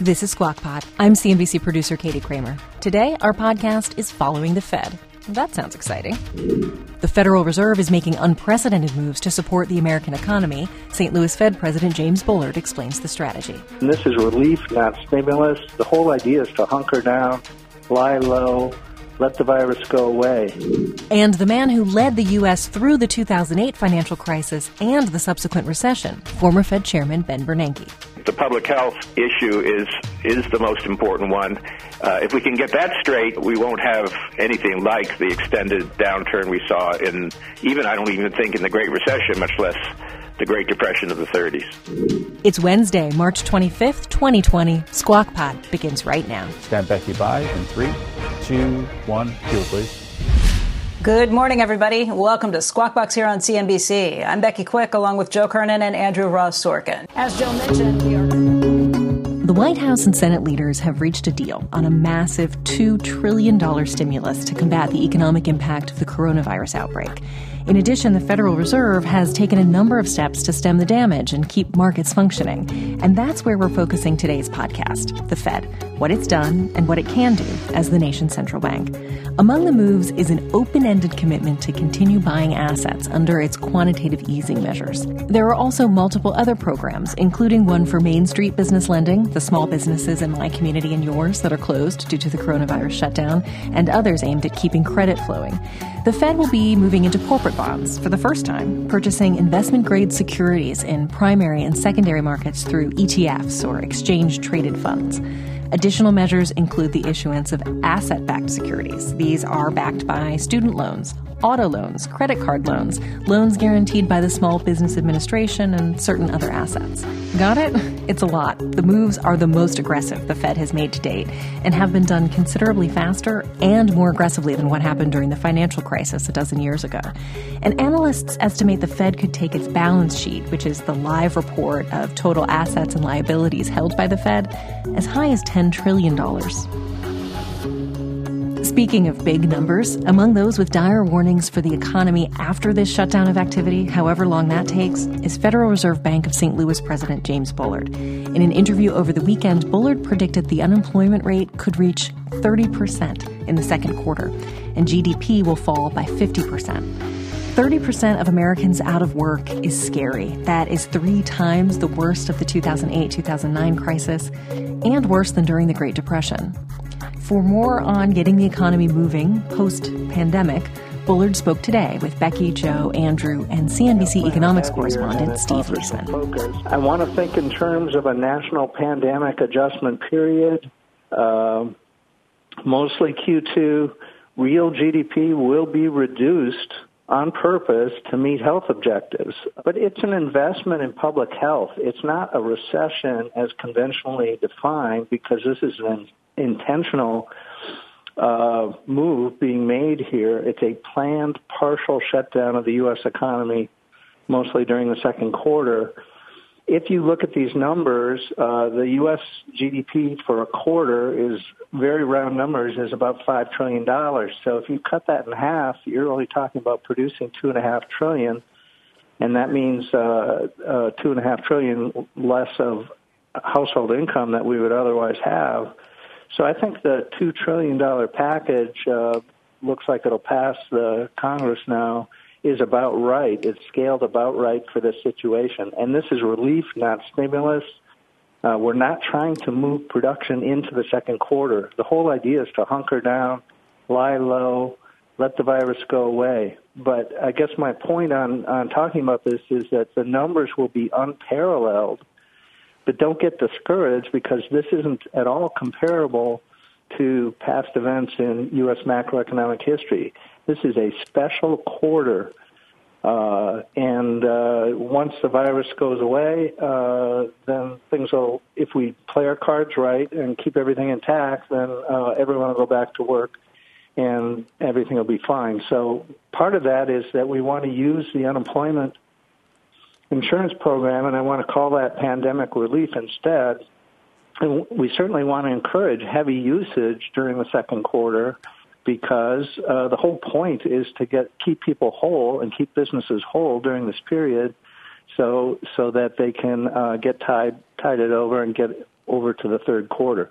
This is Squawk Pod. I'm CNBC producer Katie Kramer. Today, our podcast is Following the Fed. That sounds exciting. The Federal Reserve is making unprecedented moves to support the American economy. St. Louis Fed President James Bullard explains the strategy. And this is relief, not stimulus. The whole idea is to hunker down, lie low, let the virus go away. And the man who led the U.S. through the 2008 financial crisis and the subsequent recession, former Fed Chairman Ben Bernanke. The public health issue is is the most important one. Uh, if we can get that straight, we won't have anything like the extended downturn we saw in even I don't even think in the Great Recession, much less the Great Depression of the 30s. It's Wednesday, March 25th, 2020. Squawk Pod begins right now. Stand Becky by in three, two, one. Cue, please. Good morning, everybody. Welcome to Squawk Box here on CNBC. I'm Becky Quick, along with Joe Kernan and Andrew Ross Sorkin. As Joe mentioned, we are. The White House and Senate leaders have reached a deal on a massive $2 trillion stimulus to combat the economic impact of the coronavirus outbreak. In addition, the Federal Reserve has taken a number of steps to stem the damage and keep markets functioning. And that's where we're focusing today's podcast the Fed, what it's done, and what it can do as the nation's central bank. Among the moves is an open ended commitment to continue buying assets under its quantitative easing measures. There are also multiple other programs, including one for Main Street business lending, the small businesses in my community and yours that are closed due to the coronavirus shutdown, and others aimed at keeping credit flowing. The Fed will be moving into corporate bonds for the first time, purchasing investment grade securities in primary and secondary markets through ETFs or exchange traded funds. Additional measures include the issuance of asset backed securities. These are backed by student loans, auto loans, credit card loans, loans guaranteed by the Small Business Administration, and certain other assets. Got it? It's a lot. The moves are the most aggressive the Fed has made to date and have been done considerably faster and more aggressively than what happened during the financial crisis a dozen years ago. And analysts estimate the Fed could take its balance sheet, which is the live report of total assets and liabilities held by the Fed, as high as $10 trillion. Speaking of big numbers, among those with dire warnings for the economy after this shutdown of activity, however long that takes, is Federal Reserve Bank of St. Louis President James Bullard. In an interview over the weekend, Bullard predicted the unemployment rate could reach 30% in the second quarter, and GDP will fall by 50%. 30% of Americans out of work is scary. That is three times the worst of the 2008 2009 crisis and worse than during the Great Depression. For more on getting the economy moving post pandemic, Bullard spoke today with Becky, Joe, Andrew, and CNBC economics correspondent Steve Liesman. I want to think in terms of a national pandemic adjustment period. Uh, mostly Q2, real GDP will be reduced on purpose to meet health objectives. But it's an investment in public health. It's not a recession as conventionally defined because this is an intentional uh, move being made here. It's a planned partial shutdown of the U.S. economy, mostly during the second quarter. If you look at these numbers, uh, the U.S. GDP for a quarter is very round numbers is about five trillion dollars. So if you cut that in half, you're only talking about producing two and a half trillion, and that means uh, uh, two and a half trillion less of household income that we would otherwise have. So I think the $2 trillion package uh, looks like it'll pass the Congress now is about right. It's scaled about right for this situation. And this is relief, not stimulus. Uh, we're not trying to move production into the second quarter. The whole idea is to hunker down, lie low, let the virus go away. But I guess my point on, on talking about this is that the numbers will be unparalleled but don't get discouraged because this isn't at all comparable to past events in U.S. macroeconomic history. This is a special quarter Uh, and uh, once the virus goes away, uh, then things will, if we play our cards right and keep everything intact, then uh, everyone will go back to work and everything will be fine. So part of that is that we want to use the unemployment insurance program, and I want to call that pandemic relief instead. And we certainly want to encourage heavy usage during the second quarter because uh, the whole point is to get keep people whole and keep businesses whole during this period, so so that they can uh, get tied tied it over and get over to the third quarter.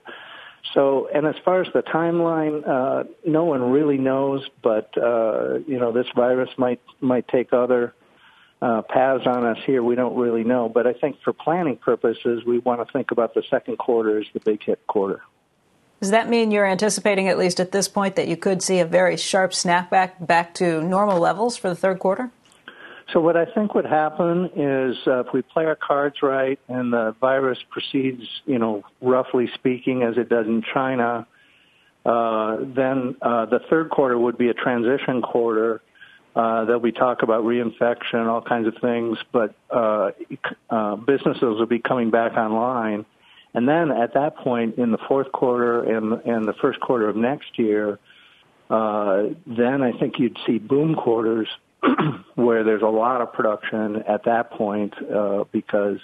So, and as far as the timeline, uh, no one really knows, but uh, you know this virus might might take other uh, paths on us here. We don't really know, but I think for planning purposes, we want to think about the second quarter as the big hit quarter. Does that mean you're anticipating, at least at this point, that you could see a very sharp snapback back to normal levels for the third quarter? So what I think would happen is uh, if we play our cards right and the virus proceeds, you know, roughly speaking, as it does in China, uh, then uh, the third quarter would be a transition quarter. Uh, that we talk about reinfection, all kinds of things, but uh, uh, businesses will be coming back online. And then at that point in the fourth quarter and, and the first quarter of next year, uh, then I think you'd see boom quarters where there's a lot of production at that point uh, because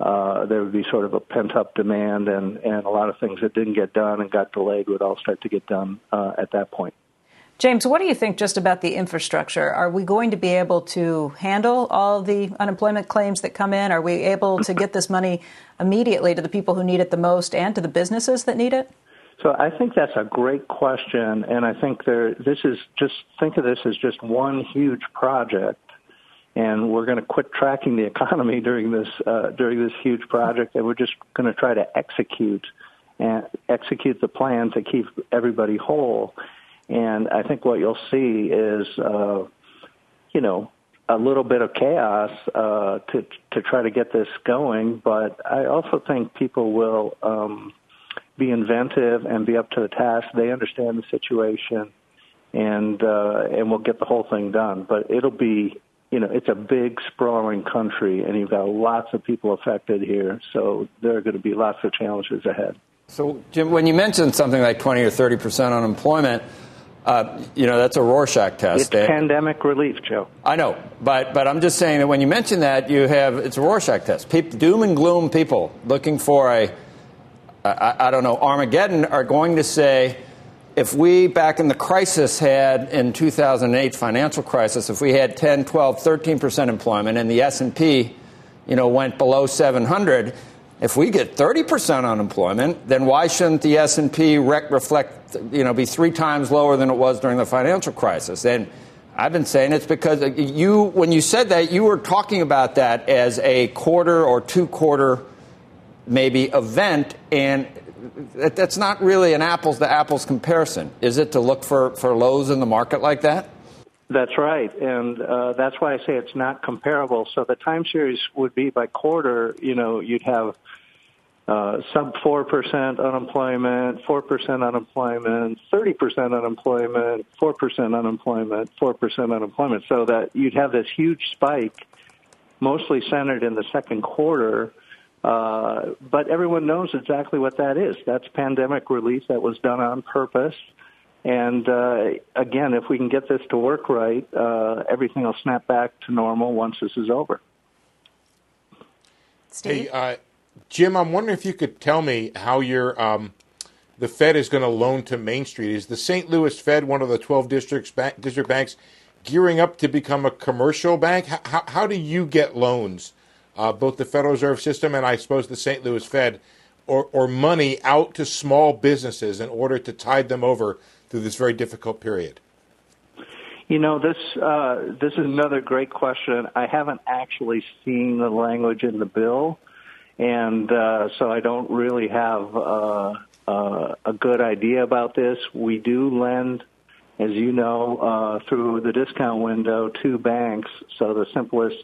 uh, there would be sort of a pent up demand and, and a lot of things that didn't get done and got delayed would all start to get done uh, at that point. James, what do you think just about the infrastructure? Are we going to be able to handle all the unemployment claims that come in? Are we able to get this money immediately to the people who need it the most and to the businesses that need it? So I think that's a great question, and I think there. This is just think of this as just one huge project, and we're going to quit tracking the economy during this uh, during this huge project, and we're just going to try to execute and execute the plan to keep everybody whole. And I think what you'll see is, uh, you know, a little bit of chaos uh, to to try to get this going. But I also think people will. Um, be inventive and be up to the task. They understand the situation, and uh, and we'll get the whole thing done. But it'll be, you know, it's a big, sprawling country, and you've got lots of people affected here. So there are going to be lots of challenges ahead. So, Jim, when you mentioned something like 20 or 30 percent unemployment. Uh, you know that's a Rorschach test. It's pandemic relief, Joe. I know, but but I'm just saying that when you mention that, you have it's a Rorschach test. People, doom and gloom people looking for a I, I don't know, Armageddon are going to say, if we back in the crisis had in 2008 financial crisis if we had 10 12 13% employment and the s&p you know went below 700 if we get 30% unemployment then why shouldn't the s&p rec- reflect you know be three times lower than it was during the financial crisis and i've been saying it's because uh, you when you said that you were talking about that as a quarter or two quarter maybe event, and that's not really an apples to apples comparison, is it, to look for, for lows in the market like that? That's right, and uh, that's why I say it's not comparable. So the time series would be by quarter. You know, you'd have uh, sub four percent unemployment, four percent unemployment, thirty percent unemployment, four percent unemployment, four percent unemployment. So that you'd have this huge spike, mostly centered in the second quarter uh, but everyone knows exactly what that is. That's pandemic relief that was done on purpose. And uh, again, if we can get this to work right, uh, everything will snap back to normal once this is over. Steve? Hey, uh, Jim, I'm wondering if you could tell me how your um, the Fed is going to loan to Main Street. Is the St. Louis Fed one of the 12 districts district banks gearing up to become a commercial bank? How, how do you get loans uh, both the Federal Reserve System and I suppose the St. Louis Fed, or, or money out to small businesses in order to tide them over through this very difficult period? You know, this uh, this is another great question. I haven't actually seen the language in the bill, and uh, so I don't really have uh, uh, a good idea about this. We do lend, as you know, uh, through the discount window to banks. So the simplest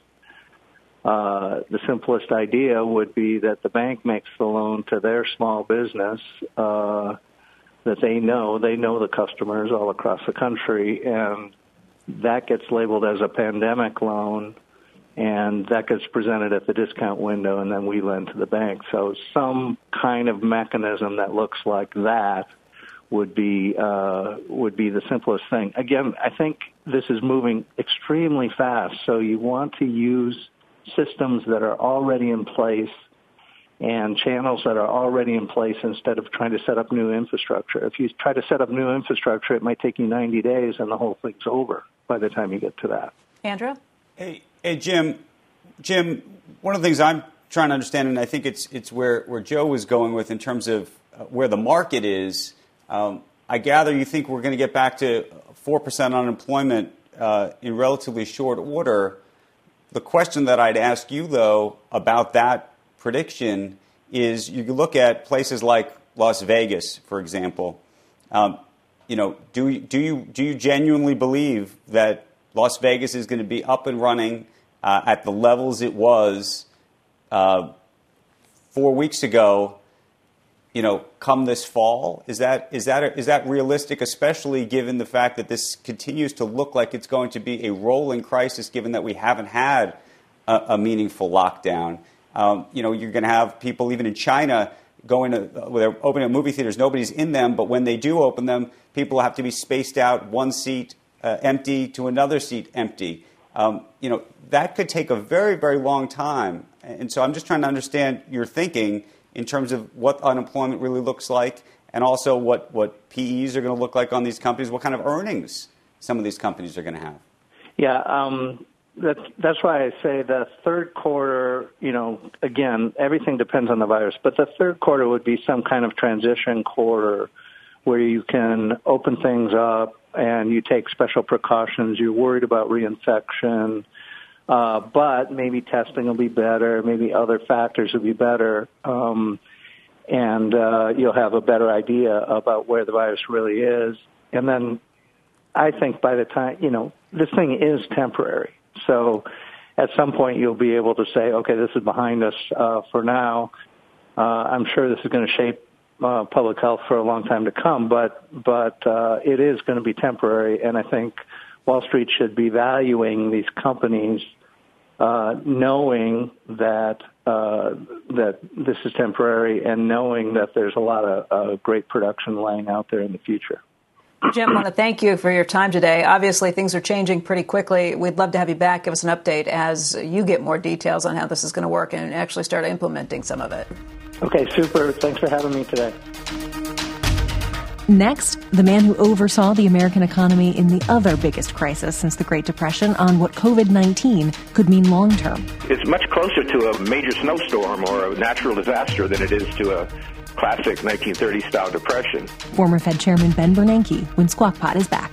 uh, the simplest idea would be that the bank makes the loan to their small business that they know. They know the customers all across the country, and that gets labeled as a pandemic loan, and that gets presented at the discount window, and then we lend to the bank. So some kind of mechanism that looks like that would be uh, would be the simplest thing. Again, I think this is moving extremely fast, so you want to use systems that are already in place and channels that are already in place instead of trying to set up new infrastructure. If you try to set up new infrastructure, it might take you 90 days and the whole thing's over by the time you get to that. Andrew? Hey, hey Jim. Jim, one of the things I'm trying to understand, and I think it's, it's where, where Joe was going with in terms of uh, where the market is. Um, I gather you think we're going to get back to 4% unemployment uh, in relatively short order. The question that I'd ask you, though, about that prediction is you look at places like Las Vegas, for example. Um, you know, do do you do you genuinely believe that Las Vegas is going to be up and running uh, at the levels it was uh, four weeks ago? You know, come this fall, is that is that is that realistic? Especially given the fact that this continues to look like it's going to be a rolling crisis, given that we haven't had a, a meaningful lockdown. Um, you know, you're going to have people even in China going to, they're opening up movie theaters, nobody's in them, but when they do open them, people have to be spaced out, one seat uh, empty to another seat empty. Um, you know, that could take a very, very long time. And so I'm just trying to understand your thinking in terms of what unemployment really looks like and also what, what PEs are going to look like on these companies, what kind of earnings some of these companies are going to have. Yeah, um, that's that's why I say the third quarter. You know, again, everything depends on the virus, but the third quarter would be some kind of transition quarter where you can open things up and you take special precautions. You're worried about reinfection, uh, but maybe testing will be better. Maybe other factors will be better. Um, and uh, you'll have a better idea about where the virus really is. And then I think by the time, you know, this thing is temporary. So at some point you'll be able to say, okay, this is behind us uh, for now. Uh, I'm sure this is going to shape uh, public health for a long time to come, but but uh, it is going to be temporary, and I think Wall Street should be valuing these companies, uh, knowing that uh, that this is temporary, and knowing that there's a lot of great production laying out there in the future. Jim, I want to thank you for your time today. Obviously, things are changing pretty quickly. We'd love to have you back. Give us an update as you get more details on how this is going to work and actually start implementing some of it. Okay, super. Thanks for having me today. Next, the man who oversaw the American economy in the other biggest crisis since the Great Depression on what COVID 19 could mean long term. It's much closer to a major snowstorm or a natural disaster than it is to a classic 1930s style depression. Former Fed Chairman Ben Bernanke when Squawk Pod is back.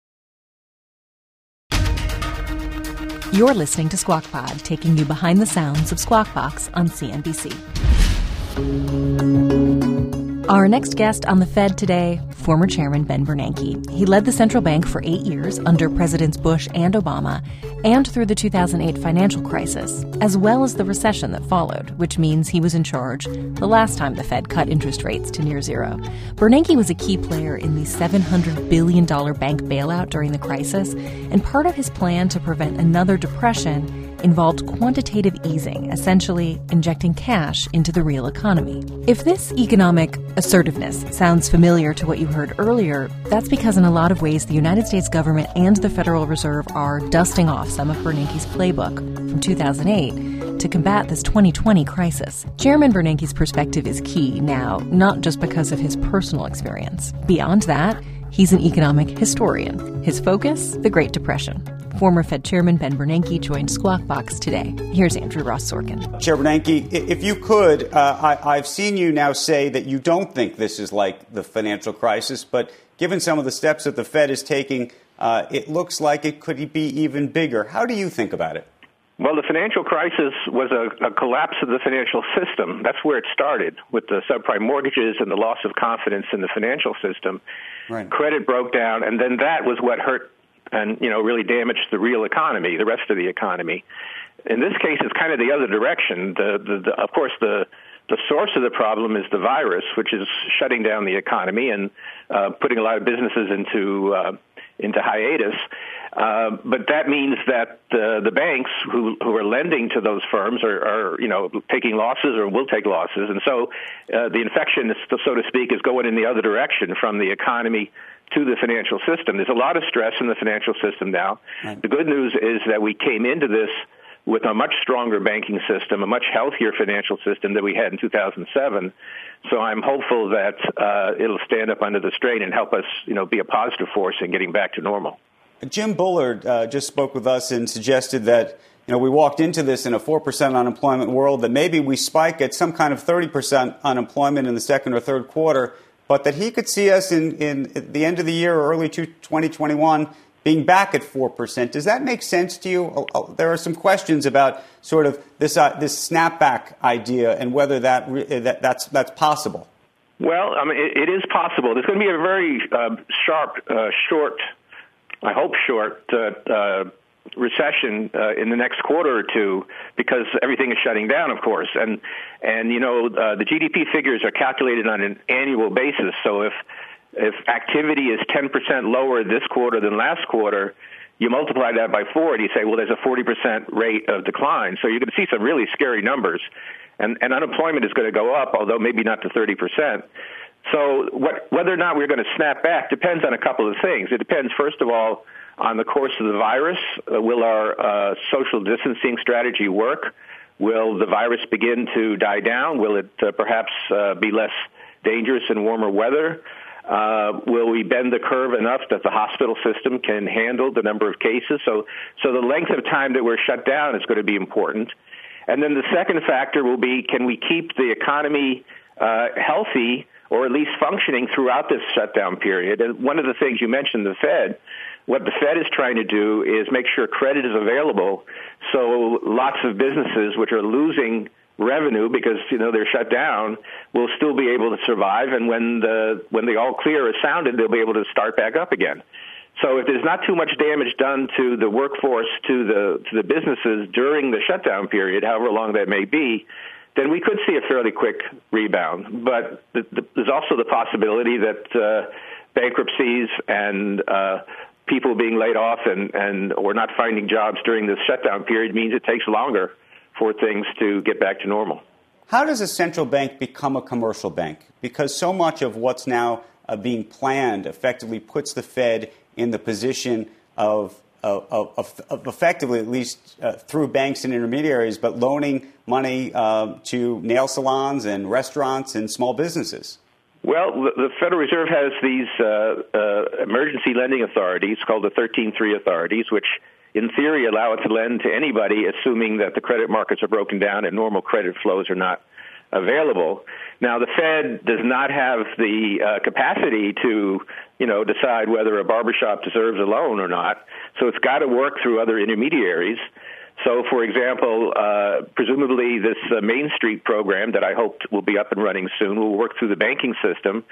You're listening to Squawk Pod, taking you behind the sounds of Squawk Box on CNBC. Our next guest on the Fed today, former Chairman Ben Bernanke. He led the central bank for eight years under Presidents Bush and Obama, and through the 2008 financial crisis, as well as the recession that followed, which means he was in charge the last time the Fed cut interest rates to near zero. Bernanke was a key player in the $700 billion bank bailout during the crisis, and part of his plan to prevent another depression involved quantitative easing, essentially injecting cash into the real economy. If this economic assertiveness sounds familiar to what you heard earlier, that's because in a lot of ways the United States government and the Federal Reserve are dusting off some of Bernanke's playbook from 2008 to combat this 2020 crisis. Chairman Bernanke's perspective is key now, not just because of his personal experience. Beyond that, he's an economic historian. His focus, the Great Depression. Former Fed Chairman Ben Bernanke joined Squawk Box today. Here's Andrew Ross Sorkin. Chair Bernanke, if you could, uh, I, have seen you now say that you don't think this is like the financial crisis, but given some of the steps that the Fed is taking, uh, it looks like it could be even bigger. How do you think about it? Well, the financial crisis was a, a, collapse of the financial system. That's where it started with the subprime mortgages and the loss of confidence in the financial system. Right. Credit broke down, and then that was what hurt and you know really damaged the real economy, the rest of the economy. In this case, it's kind of the other direction. The, the, the, of course, the the source of the problem is the virus, which is shutting down the economy and uh, putting a lot of businesses into uh, into hiatus. Uh, but that means that uh, the banks who, who are lending to those firms are, are, you know, taking losses or will take losses, and so uh, the infection, so to speak, is going in the other direction from the economy to the financial system. There's a lot of stress in the financial system now. Right. The good news is that we came into this with a much stronger banking system, a much healthier financial system than we had in 2007. So I'm hopeful that uh, it'll stand up under the strain and help us, you know, be a positive force in getting back to normal. Jim Bullard uh, just spoke with us and suggested that you know we walked into this in a four percent unemployment world that maybe we spike at some kind of thirty percent unemployment in the second or third quarter, but that he could see us in, in the end of the year or early 2021 being back at 4%. Does that make sense to you? Oh, oh, there are some questions about sort of this, uh, this snapback idea and whether that, that that's, that's possible. Well, I mean, it, it is possible. There's going to be a very uh, sharp, uh, short, I hope short, uh, uh, recession uh, in the next quarter or two because everything is shutting down, of course. And and you know uh, the GDP figures are calculated on an annual basis. So if if activity is 10% lower this quarter than last quarter, you multiply that by four and you say, well, there's a 40% rate of decline. So you're going to see some really scary numbers. And, and unemployment is going to go up, although maybe not to 30%. So what, whether or not we're going to snap back depends on a couple of things. It depends, first of all, on the course of the virus. Uh, will our uh, social distancing strategy work? Will the virus begin to die down? Will it uh, perhaps uh, be less dangerous in warmer weather? Uh, will we bend the curve enough that the hospital system can handle the number of cases? So, so the length of time that we're shut down is going to be important. And then the second factor will be can we keep the economy uh, healthy or at least functioning throughout this shutdown period? And one of the things you mentioned, the Fed, what the Fed is trying to do is make sure credit is available so lots of businesses which are losing revenue because you know they're shut down will still be able to survive and when the when the all clear is sounded they'll be able to start back up again so if there's not too much damage done to the workforce to the to the businesses during the shutdown period however long that may be then we could see a fairly quick rebound but the, the, there's also the possibility that uh, bankruptcies and uh, people being laid off and and or not finding jobs during this shutdown period means it takes longer for things to get back to normal. How does a central bank become a commercial bank? Because so much of what's now uh, being planned effectively puts the Fed in the position of, of, of, effectively, at least uh, through banks and intermediaries, but loaning money uh, to nail salons and restaurants and small businesses. Well, the Federal Reserve has these uh, uh, emergency lending authorities called the 13.3 authorities, which in theory, allow it to lend to anybody, assuming that the credit markets are broken down and normal credit flows are not available. Now, the Fed does not have the uh, capacity to, you know, decide whether a barbershop deserves a loan or not. So it's got to work through other intermediaries. So, for example, uh, presumably this uh, Main Street program that I hope will be up and running soon will work through the banking system,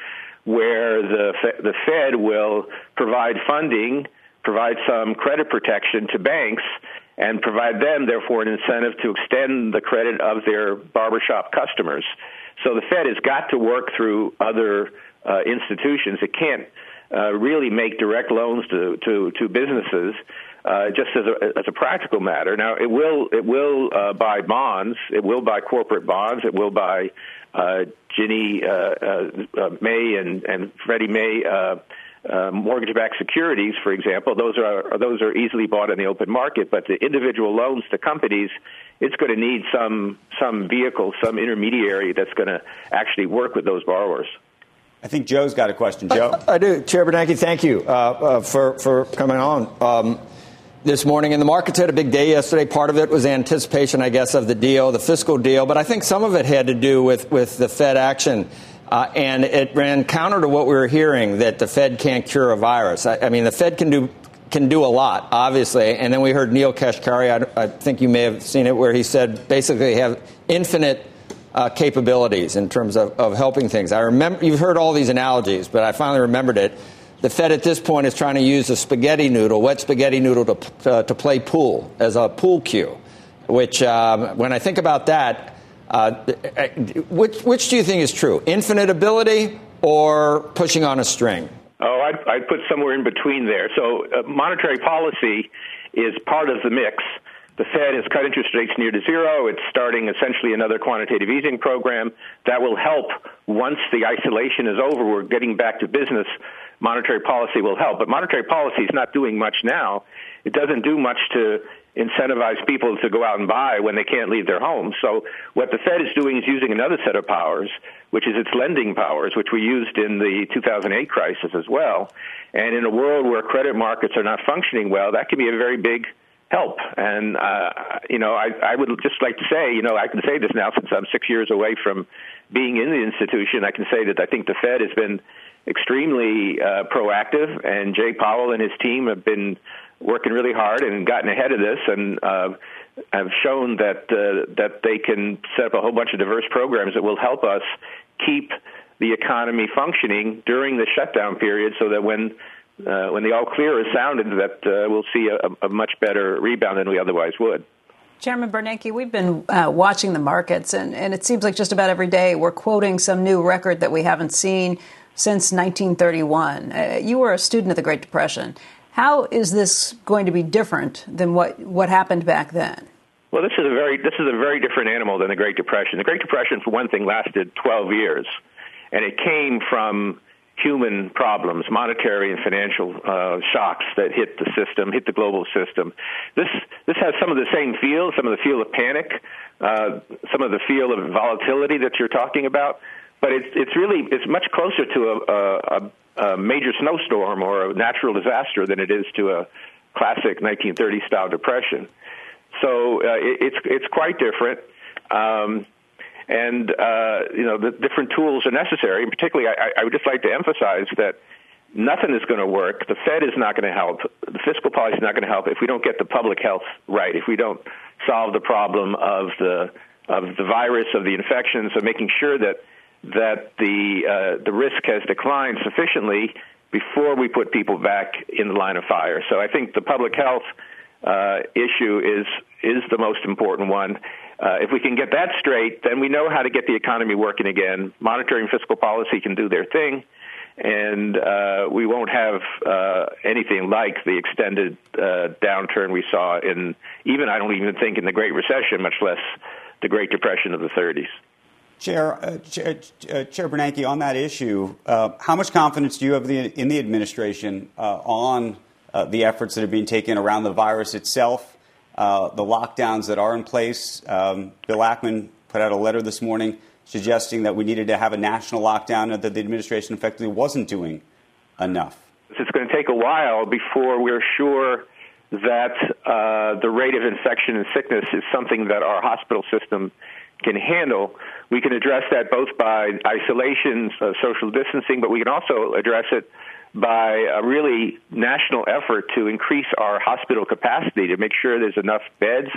where the the Fed will provide funding provide some credit protection to banks and provide them, therefore, an incentive to extend the credit of their barbershop customers. So the Fed has got to work through other uh, institutions. It can't uh, really make direct loans to to, to businesses. Uh, just as a, as a practical matter. Now, it will it will uh, buy bonds. It will buy corporate bonds. It will buy uh, Ginnie uh, uh, uh, Mae and and Freddie May uh, uh, mortgage-backed securities, for example, those are those are easily bought in the open market. But the individual loans to companies, it's going to need some some vehicle, some intermediary that's going to actually work with those borrowers. I think Joe's got a question. Joe, I, I do. Chair Bernanke, thank you uh, uh, for for coming on. Um, this morning, and the markets had a big day yesterday. Part of it was anticipation, I guess, of the deal, the fiscal deal, but I think some of it had to do with, with the Fed action uh, and it ran counter to what we were hearing that the Fed can't cure a virus. I, I, mean, the Fed can do can do a lot, obviously. And then we heard Neel Kashkari, I, I think you may have seen it, where he said basically have infinite uh, capabilities in terms of, of helping things. I remember you've heard all these analogies, but I finally remembered it. The Fed at this point is trying to use a spaghetti noodle, wet spaghetti noodle, to, uh, to play pool as a pool cue. Which, um, when I think about that, uh, which, which do you think is true? Infinite ability or pushing on a string? Oh, I'd, I'd put somewhere in between there. So, uh, monetary policy is part of the mix. The Fed has cut interest rates near to zero. It's starting essentially another quantitative easing program that will help once the isolation is over. We're getting back to business. Monetary policy will help. But monetary policy is not doing much now. It doesn't do much to incentivize people to go out and buy when they can't leave their homes. So what the Fed is doing is using another set of powers, which is its lending powers, which we used in the 2008 crisis as well. And in a world where credit markets are not functioning well, that can be a very big help. And, uh, you know, I, I would just like to say, you know, I can say this now since I'm six years away from being in the institution. I can say that I think the Fed has been extremely uh, proactive, and Jay Powell and his team have been working really hard and gotten ahead of this and uh, have shown that uh, that they can set up a whole bunch of diverse programs that will help us keep the economy functioning during the shutdown period, so that when uh, when the all clear is sounded, that uh, we'll see a, a, much better rebound than we otherwise would. Chairman Bernanke, we've been uh, watching the markets, and, and it seems like just about every day we're quoting some new record that we haven't seen since 1931. Uh, you were a student of the Great Depression. How is this going to be different than what, what happened back then? Well, this is a very this is a very different animal than the Great Depression. The Great Depression, for one thing, lasted 12 years, and it came from human problems, monetary and financial uh, shocks that hit the system, hit the global system. This this has some of the same feel, some of the feel of panic, uh, some of the feel of volatility that you're talking about. But it's it's really it's much closer to a, a, a major snowstorm or a natural disaster than it is to a classic 1930 style depression. So uh, it, it's it's quite different. Um, and uh, you know the different tools are necessary. And particularly, I, I would just like to emphasize that nothing is going to work. The Fed is not going to help. The fiscal policy is not going to help if we don't get the public health right. If we don't solve the problem of the of the virus, of the infections, of making sure that that the uh, the risk has declined sufficiently before we put people back in the line of fire. So I think the public health uh, issue is is the most important one. Uh, if we can get that straight, then we know how to get the economy working again. Monetary and fiscal policy can do their thing, and uh, we won't have uh, anything like the extended uh, downturn we saw in even I don't even think in the Great Recession, much less the Great Depression of the 30s. Chair, uh, Chair, uh, Chair, Bernanke, on that issue, how much confidence do you have the, in the administration on the efforts that are being taken around the virus itself? uh, the lockdowns that are in place. Um, Bill Ackman put out a letter this morning suggesting that we needed to have a national lockdown and that the administration effectively wasn't doing enough. It's going to take a while before we're sure that uh, the rate of infection and sickness is something that our hospital system can handle. We can address that both by isolation, uh, social distancing, but we can also address it by a really national effort to increase our hospital capacity to make sure there's enough beds,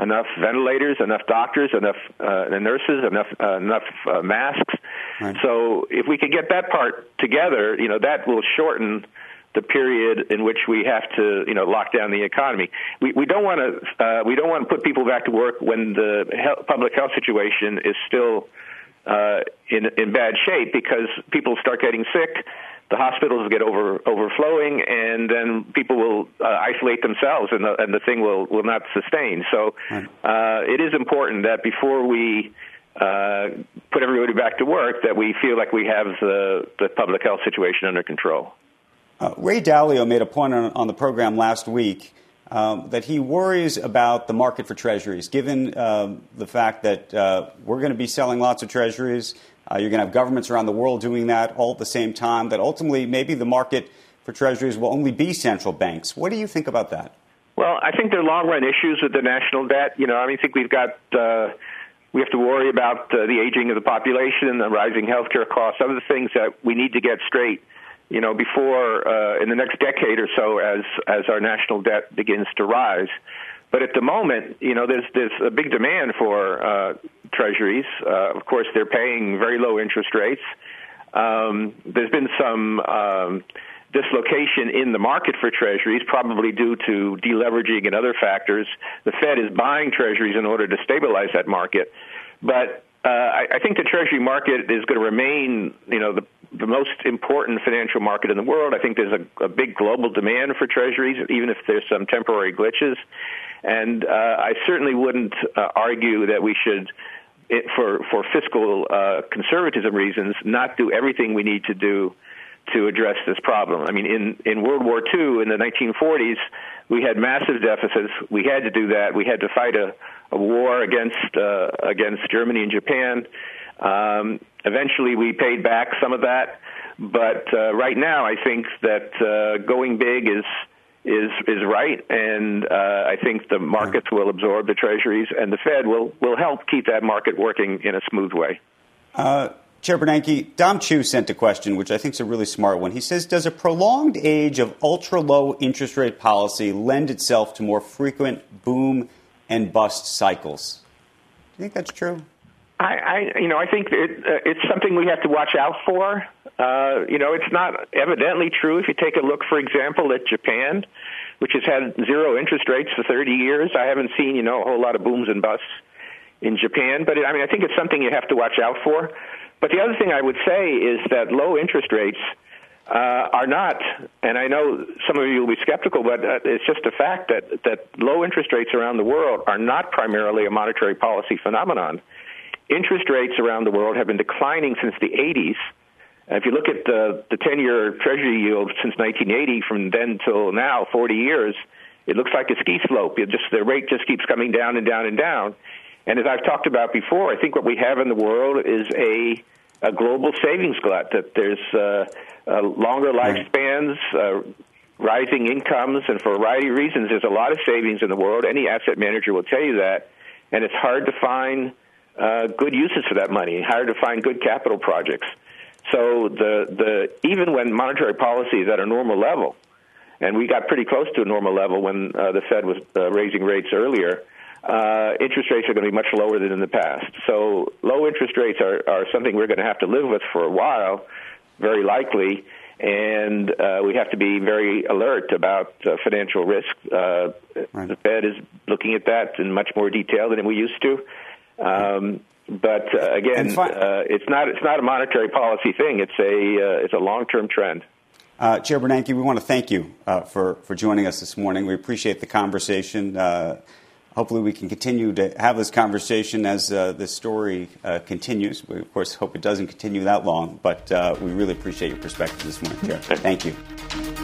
enough ventilators, enough doctors, enough uh, nurses, enough uh, enough uh, masks. Right. So if we can get that part together, you know, that will shorten the period in which we have to, you know, lock down the economy. We, we don't want to uh, we don't want to put people back to work when the health, public health situation is still uh, in in bad shape because people start getting sick the hospitals get over overflowing, and then people will uh, isolate themselves, and the, and the thing will will not sustain. So uh, it is important that before we uh, put everybody back to work, that we feel like we have the the public health situation under control. Uh, Ray Dalio made a point on, on the program last week. Um, that he worries about the market for treasuries, given um, the fact that uh, we're going to be selling lots of treasuries. Uh, you're going to have governments around the world doing that all at the same time, that ultimately maybe the market for treasuries will only be central banks. What do you think about that? Well, I think there are long run issues with the national debt. You know, I mean, I think we've got. Uh, we have to worry about uh, the aging of the population and the rising healthcare costs, other things that we need to get straight you know, before uh, in the next decade or so as as our national debt begins to rise. But at the moment, you know, there's there's a big demand for uh, treasuries. Uh, of course, they're paying very low interest rates. Um, there's been some um, dislocation in the market for treasuries, probably due to deleveraging and other factors. The Fed is buying treasuries in order to stabilize that market. But uh, I, I think the treasury market is going to remain, you know, the, the most important financial market in the world. I think there's a, a big global demand for treasuries, even if there's some temporary glitches. And uh, I certainly wouldn't uh, argue that we should it, for for fiscal uh, conservatism reasons, not do everything we need to do to address this problem. I mean, in in World War II in the 1940s, we had massive deficits. We had to do that. We had to fight a, a war against uh, against Germany and Japan. Um, eventually, we paid back some of that, but uh, right now, I think that uh, going big is is is right, and uh, I think the markets will absorb the treasuries, and the Fed will will help keep that market working in a smooth way. Uh, Chair Bernanke, Dom Chu sent a question, which I think is a really smart one. He says, "Does a prolonged age of ultra low interest rate policy lend itself to more frequent boom and bust cycles?" Do you think that's true? I, I you know, I think it, uh, it's something we have to watch out for. Uh, you know, it's not evidently true. If you take a look, for example, at Japan, which has had zero interest rates for 30 years, I haven't seen, you know, a whole lot of booms and busts in Japan. But it, I mean, I think it's something you have to watch out for. But the other thing I would say is that low interest rates uh, are not, and I know some of you will be skeptical, but uh, it's just a fact that, that low interest rates around the world are not primarily a monetary policy phenomenon. Interest rates around the world have been declining since the 80s if you look at the the 10-year Treasury yield since 1980, from then till now, 40 years, it looks like a ski slope. It just the rate just keeps coming down and down and down. And as I've talked about before, I think what we have in the world is a a global savings glut. That there's uh, uh, longer lifespans, uh, rising incomes, and for a variety of reasons, there's a lot of savings in the world. Any asset manager will tell you that, and it's hard to find uh, good uses for that money. Hard to find good capital projects. So the the even when monetary policy is at a normal level, and we got pretty close to a normal level when uh, the Fed was uh, raising rates earlier. Uh, interest rates are going to be much lower than in the past. So low interest rates are, are something we're going to have to live with for a while, very likely, and uh, we have to be very alert about uh, financial risk. Uh, right. The Fed is looking at that in much more detail than we used to. Um, but uh, again, fi- uh, it's not it's not a monetary policy thing. It's a uh, it's a long term trend. Uh, Chair Bernanke, we want to thank you uh, for for joining us this morning. We appreciate the conversation. Uh, hopefully, we can continue to have this conversation as this story continues. We of course hope it doesn't continue that long, but we really appreciate your perspective this morning, Chair. Thank you.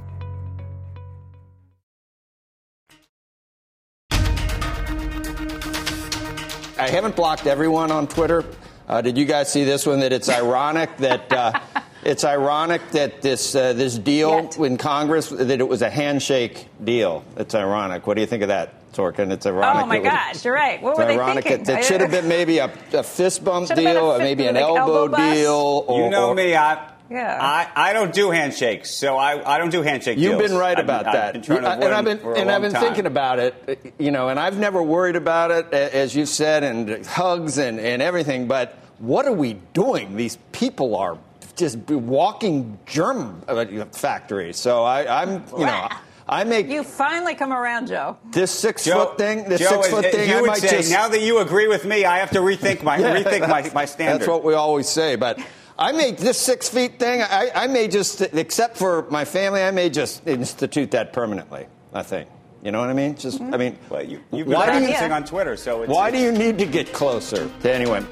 I haven't blocked everyone on Twitter. Uh, did you guys see this one? That it's ironic that uh, it's ironic that this uh, this deal Yet. in Congress that it was a handshake deal. It's ironic. What do you think of that, Sorkin? It's ironic. Oh my gosh, you're right. What were they ironic. thinking? It, it should have been maybe a, a fist bump deal, or maybe an like elbow, elbow deal. Or, you know or, me. I Yeah. I, I don't do handshakes, so I, I don't do handshake You've deals. been right I've about I've that. been trying to and I've been them for a and I've been time. thinking about it, you know, and I've never worried about it, as you said, and hugs and, and everything. But what are we doing? These people are just walking germ uh, factories. So I, I'm, you know, I make You finally come around, Joe. this six Joe, foot thing. This Joe, six foot as thing. You I would might say, just now that you agree with me, I have to rethink my Yeah, rethink my, my standard. That's what we always say. But I may this six feet thing. I, I may just, except for my family, I may just institute that permanently. I think. You know what I mean? Just, mm-hmm. I mean, Well, you, you've been why do you practicing on Twitter, so it's, why do you need to get closer to anyone?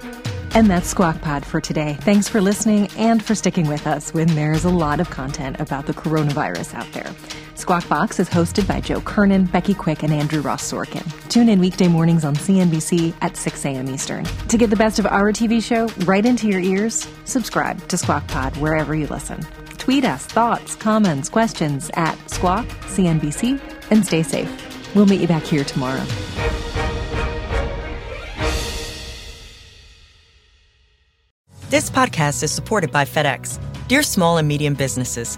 And that's Squawk Pod for today. Thanks for listening and for sticking with us when there's a lot of content about the coronavirus out there. Squawk Box is hosted by Joe Kernen, Becky Quick, and Andrew Ross Sorkin. Tune in weekday mornings on CNBC at 6 a.m. Eastern. To get the best of our TV show right into your ears, subscribe to Squawk Pod wherever you listen. Tweet us thoughts, comments, questions at Squawk CNBC and stay safe. We'll meet you back here tomorrow. This podcast is supported by FedEx. Dear small and medium businesses,